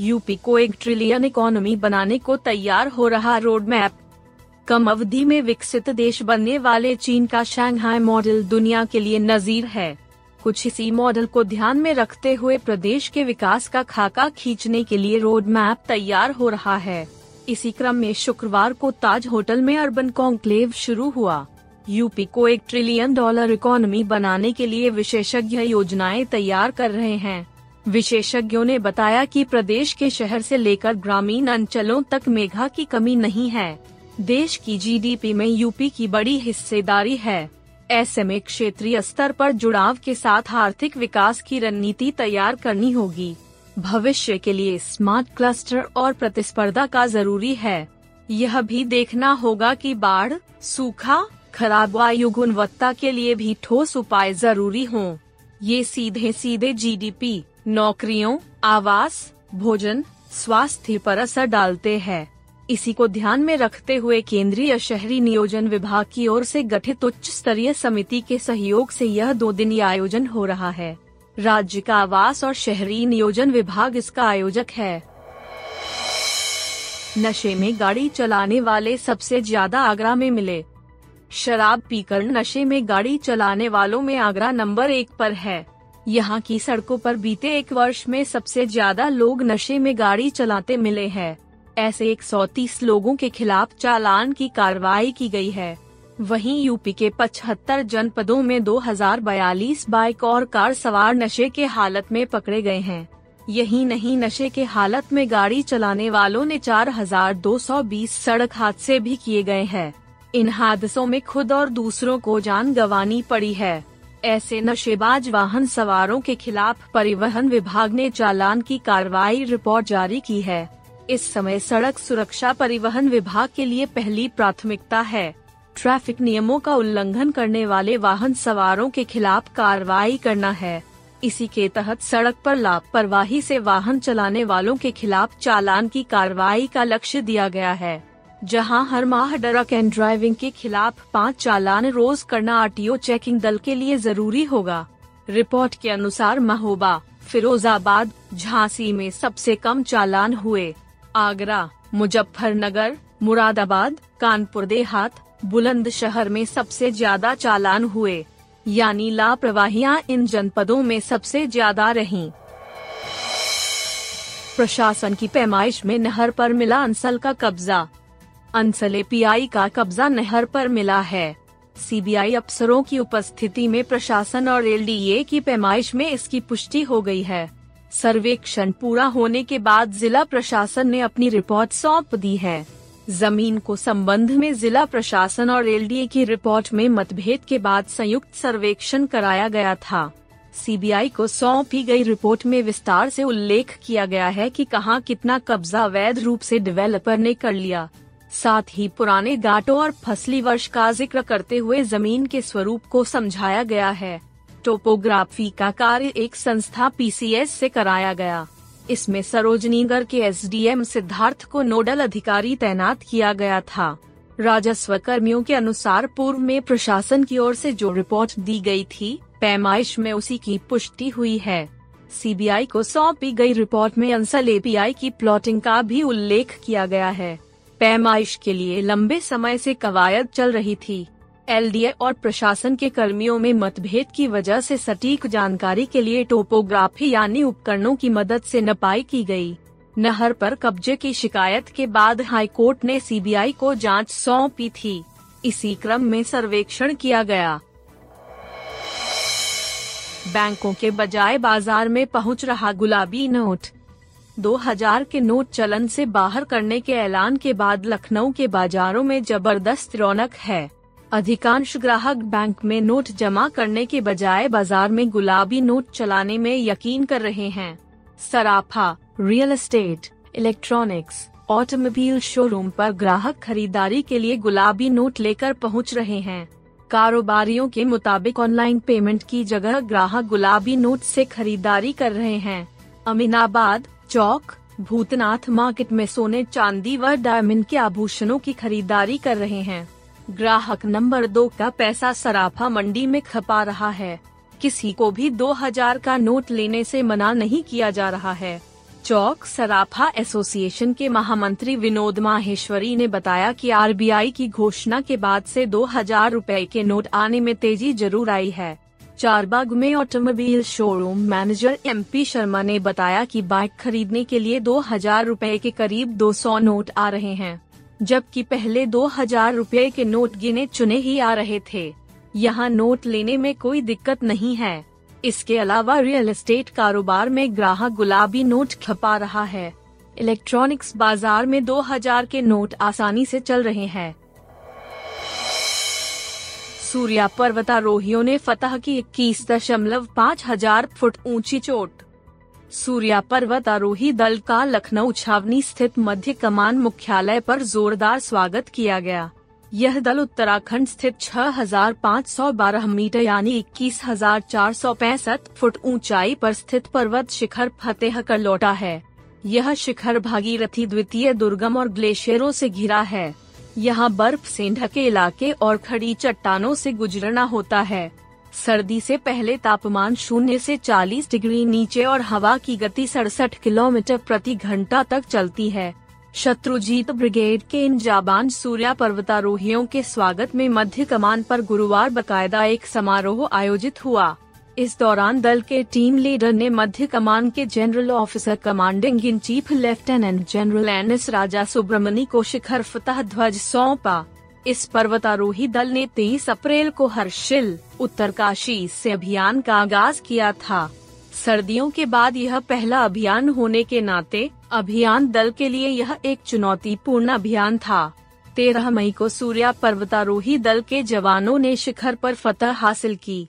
UP को एक trillion economy बनाने को तैयार हो रहा रोड मैप कम अवधि में विकसित देश बनने वाले चीन का शंघाई मॉडल दुनिया के लिए नजीर है। कुछ इसी मॉडल को ध्यान में रखते हुए प्रदेश के विकास का खाका खींचने के लिए रोड मैप तैयार हो रहा है। इसी क्रम में शुक्रवार को ताज होटल में अर्बन कॉन्क्लेव शुरू हुआ। यूपी को एक ट्रिलियन डॉलर इकोनॉमी बनाने के लिए विशेषज्ञ योजनाएँ तैयार कर रहे हैं। विशेषज्ञों ने बताया कि प्रदेश के शहर से लेकर ग्रामीण अंचलों तक मेघा की कमी नहीं है। देश की जीडीपी में यूपी की बड़ी हिस्सेदारी है। ऐसे में क्षेत्रीय स्तर पर जुड़ाव के साथ आर्थिक विकास की रणनीति तैयार करनी होगी। भविष्य के लिए स्मार्ट क्लस्टर और प्रतिस्पर्धा का ज़रूरी है। यह भी देखना होगा कि बाढ़, सूखा, खराब वायु गुणवत्ता के लिए भी ठोस उपाय ज़रूरी हों। ये सीधे सीधे जीडीपी नौकरियों, आवास, भोजन, स्वास्थ्य पर असर डालते हैं। इसी को ध्यान में रखते हुए केंद्रीय शहरी नियोजन विभाग की ओर से गठित उच्च स्तरीय समिति के सहयोग से यह दो दिनी आयोजन हो रहा है। राज्य का आवास और शहरी नियोजन विभाग इसका आयोजक है। नशे में गाड़ी चलाने वाले सबसे ज़्यादा आगरा में मिले। शराब पीकर नशे में गाड़ी चलाने वालों में आगरा नंबर एक पर है। यहाँ की सड़कों पर बीते एक वर्ष में सबसे ज़्यादा लोग नशे में गाड़ी चलाते मिले हैं। ऐसे 130 लोगों के खिलाफ चालान की कार्रवाई की गई है। वहीं यूपी के 75 जनपदों में 2042 बाइक और कार सवार नशे के हालत में पकड़े गए हैं। यही नहीं, नशे के हालत में गाड़ी चलाने वालों ने 4220 सड़क हादसे भी किए गए हैं। इन हादसों में खुद और दूसरों को जान गंवानी पड़ी है। ऐसे नशेबाज वाहन सवारों के खिलाफ परिवहन विभाग ने चालान की कार्रवाई रिपोर्ट जारी की है। इस समय सड़क सुरक्षा परिवहन विभाग के लिए पहली प्राथमिकता है। ट्रैफ़िक नियमों का उल्लंघन करने वाले वाहन सवारों के खिलाफ कार्रवाई करना है। इसी के तहत सड़क पर लापरवाही से वाहन चलाने वालों के खिलाफ चालान की कार्रवाई का लक्ष्य दिया गया है। जहाँ हर माह ड्रग एंड ड्राइविंग के खिलाफ पाँच चालान रोज करना आरटीओ चेकिंग दल के लिए ज़रूरी होगा। रिपोर्ट के अनुसार महोबा, फिरोजाबाद, झांसी में सबसे कम चालान हुए। आगरा, मुजफ्फरनगर, मुरादाबाद, कानपुर देहात, बुलंदशहर में सबसे ज़्यादा चालान हुए। यानी लापरवाहियाँ इन जनपदों में सबसे ज़्यादा रहीं। प्रशासन की पैमाइश में नहर पर मिला अंसल का कब्जा। अंसल एपीआई का कब्जा नहर पर मिला है। सीबीआई अफसरों की उपस्थिति में प्रशासन और एलडीए की पैमाइश में इसकी पुष्टि हो गई है। सर्वेक्षण पूरा होने के बाद जिला प्रशासन ने अपनी रिपोर्ट सौंप दी है। ज़मीन को संबंध में जिला प्रशासन और एलडीए की रिपोर्ट में मतभेद के बाद संयुक्त सर्वेक्षण कराया गया था। सीबीआई को सौंपी गई रिपोर्ट में विस्तार से उल्लेख किया गया है कि कहाँ कितना कब्जा वैध रूप से डेवलपर ने कर लिया। साथ ही पुराने घाटों और फसली वर्ष का ज़िक्र करते हुए ज़मीन के स्वरूप को समझाया गया है। टोपोग्राफी का कार्य एक संस्था पीसीएस से कराया गया। इसमें सरोजनीगढ़ के एसडीएम सिद्धार्थ को नोडल अधिकारी तैनात किया गया था। राजस्व कर्मियों के अनुसार पूर्व में प्रशासन की ओर से जो रिपोर्ट दी गई थी, पैमाइश में उसी की पुष्टि हुई है। सीबीआई को सौंपी गई रिपोर्ट में अंसल एपीआई की प्लॉटिंग का भी उल्लेख किया गया है। पैमाइश के लिए लंबे समय से कवायद चल रही थी। एलडीए और प्रशासन के कर्मियों में मतभेद की वजह से सटीक जानकारी के लिए टोपोग्राफी यानी उपकरणों की मदद से नपाई की गई। नहर पर कब्जे की शिकायत के बाद हाईकोर्ट ने सीबीआई को जाँच सौंपी थी। इसी क्रम में सर्वेक्षण किया गया। बैंकों के बजाय बाज़ार में पहुँच रहा गुलाबी नोट। 2000 के नोट चलन से बाहर करने के ऐलान के बाद लखनऊ के बाजारों में ज़बरदस्त रौनक है। अधिकांश ग्राहक बैंक में नोट जमा करने के बजाय बाज़ार में गुलाबी नोट चलाने में यकीन कर रहे हैं। सराफा, real estate, electronics, automobile showroom पर ग्राहक खरीदारी के लिए गुलाबी नोट लेकर पहुँच रहे हैं। कारोबारियों के मुताबिक ऑनलाइन पेमेंट की जगह ग्राहक गुलाबी नोट से खरीदारी कर रहे हैं। अमीनाबाद चौक, भूतनाथ मार्केट में सोने, चांदी व डायमंड के आभूषणों की खरीदारी कर रहे हैं। ग्राहक नंबर दो का पैसा सराफा मंडी में खपा रहा है। किसी को भी 2000 का नोट लेने से मना नहीं किया जा रहा है। चौक सराफा एसोसिएशन के महामंत्री विनोद माहेश्वरी ने बताया कि आरबीआई की घोषणा के बाद से हज़ार रूपए के नोट आने में तेज़ी ज़रूर आई है। चारबाग में automobile showroom manager M P Sharma ने बताया कि बाइक खरीदने के लिए दो हज़ार रूपए के करीब 200 नोट आ रहे हैं, जबकि पहले दो हज़ार रूपए के नोट गिने चुने ही आ रहे थे। यहाँ नोट लेने में कोई दिक्कत नहीं है। इसके अलावा रियल एस्टेट कारोबार में ग्राहक गुलाबी नोट खपा रहा है। इलेक्ट्रॉनिक्स बाज़ार में 2000 के नोट आसानी से चल रहे हैं। सूर्या पर्वतारोहियों ने फतह की इक्कीस दशमलव पाँच हज़ार फुट ऊँची चोट। सूर्या पर्वतारोही दल का लखनऊ छावनी स्थित मध्य कमान मुख्यालय पर जोरदार स्वागत किया गया। यह दल उत्तराखंड स्थित 6,512 मीटर यानी इक्कीस फुट ऊंचाई पर स्थित पर्वत शिखर फतेह कर लौटा है। यह शिखर भागीरथी द्वितीय दुर्गम और ग्लेशियरों से घिरा है। यहाँ बर्फ़ से ढके इलाके और खड़ी चट्टानों से गुजरना होता है। सर्दी से पहले तापमान शून्य से 40 डिग्री नीचे और हवा की गति सड़सठ किलोमीटर प्रति घंटा तक चलती है। शत्रुजीत ब्रिगेड के इन जाबान सूर्या पर्वतारोहियों के स्वागत में मध्य कमान पर गुरुवार बकायदा एक समारोह आयोजित हुआ। इस दौरान दल के टीम लीडर ने मध्य कमान के general officer commanding in chief lieutenant general N S Raja Subramani को शिखर फतह ध्वज सौंपा। इस पर्वतारोही दल ने 23 अप्रैल को हर्षिल, उत्तरकाशी से अभियान का आगाज़ किया था। सर्दियों के बाद यह पहला अभियान होने के नाते, अभियान दल के लिए यह एक चुनौतीपूर्ण अभियान था। तेरह मई को सूर्या पर्वतारोही दल के जवानों ने शिखर पर फतह हासिल की।